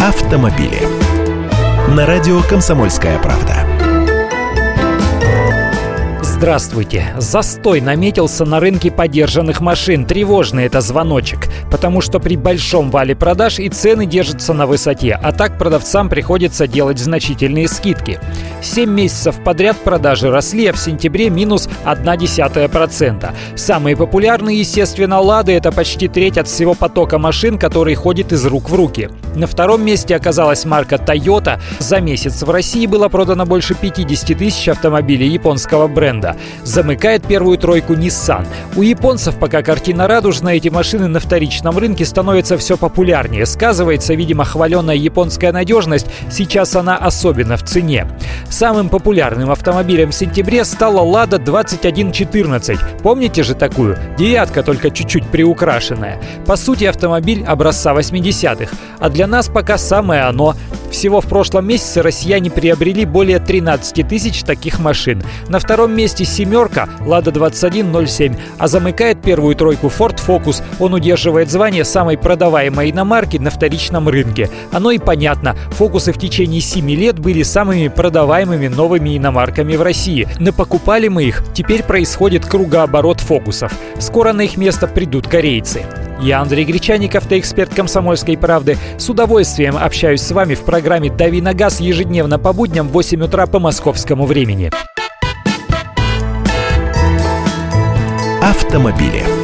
автомобили. На радио «Комсомольская правда». Здравствуйте. Застой наметился на рынке подержанных машин. Тревожный это звоночек. Потому что при большом вале продаж и цены держатся на высоте, а так продавцам приходится делать значительные скидки. 7 месяцев подряд продажи росли, а в сентябре минус 0,1%. Самые популярные, естественно, «Лады» — это почти треть от всего потока машин, который ходит из рук в руки. На втором месте оказалась марка Toyota. За месяц в России было продано больше 50 тысяч автомобилей японского бренда. Замыкает первую тройку Nissan. У японцев пока картина радужная, эти машины на вторичном рынке становятся все популярнее. Сказывается, видимо, хваленная японская надежность, сейчас она особенно в цене. Самым популярным автомобилем в сентябре стала Lada 2114. Помните же такую? Девятка, только чуть-чуть приукрашенная. По сути, автомобиль образца 80-х. А для нас пока самое оно. Всего в прошлом месяце россияне приобрели более 13 тысяч таких машин. На втором месте «семерка» «Лада 2107», а замыкает первую тройку Ford Focus. Он удерживает звание самой продаваемой иномарки на вторичном рынке. Оно и понятно. Фокусы в течение 7 лет были самыми продаваемыми новыми иномарками в России. Но покупали мы их, теперь происходит кругооборот фокусов. Скоро на их место придут корейцы. Я Андрей Гречаник, автоэксперт «Комсомольской правды». С удовольствием общаюсь с вами в программе «Дави на газ» ежедневно по будням в 8 утра по московскому времени. Автомобили.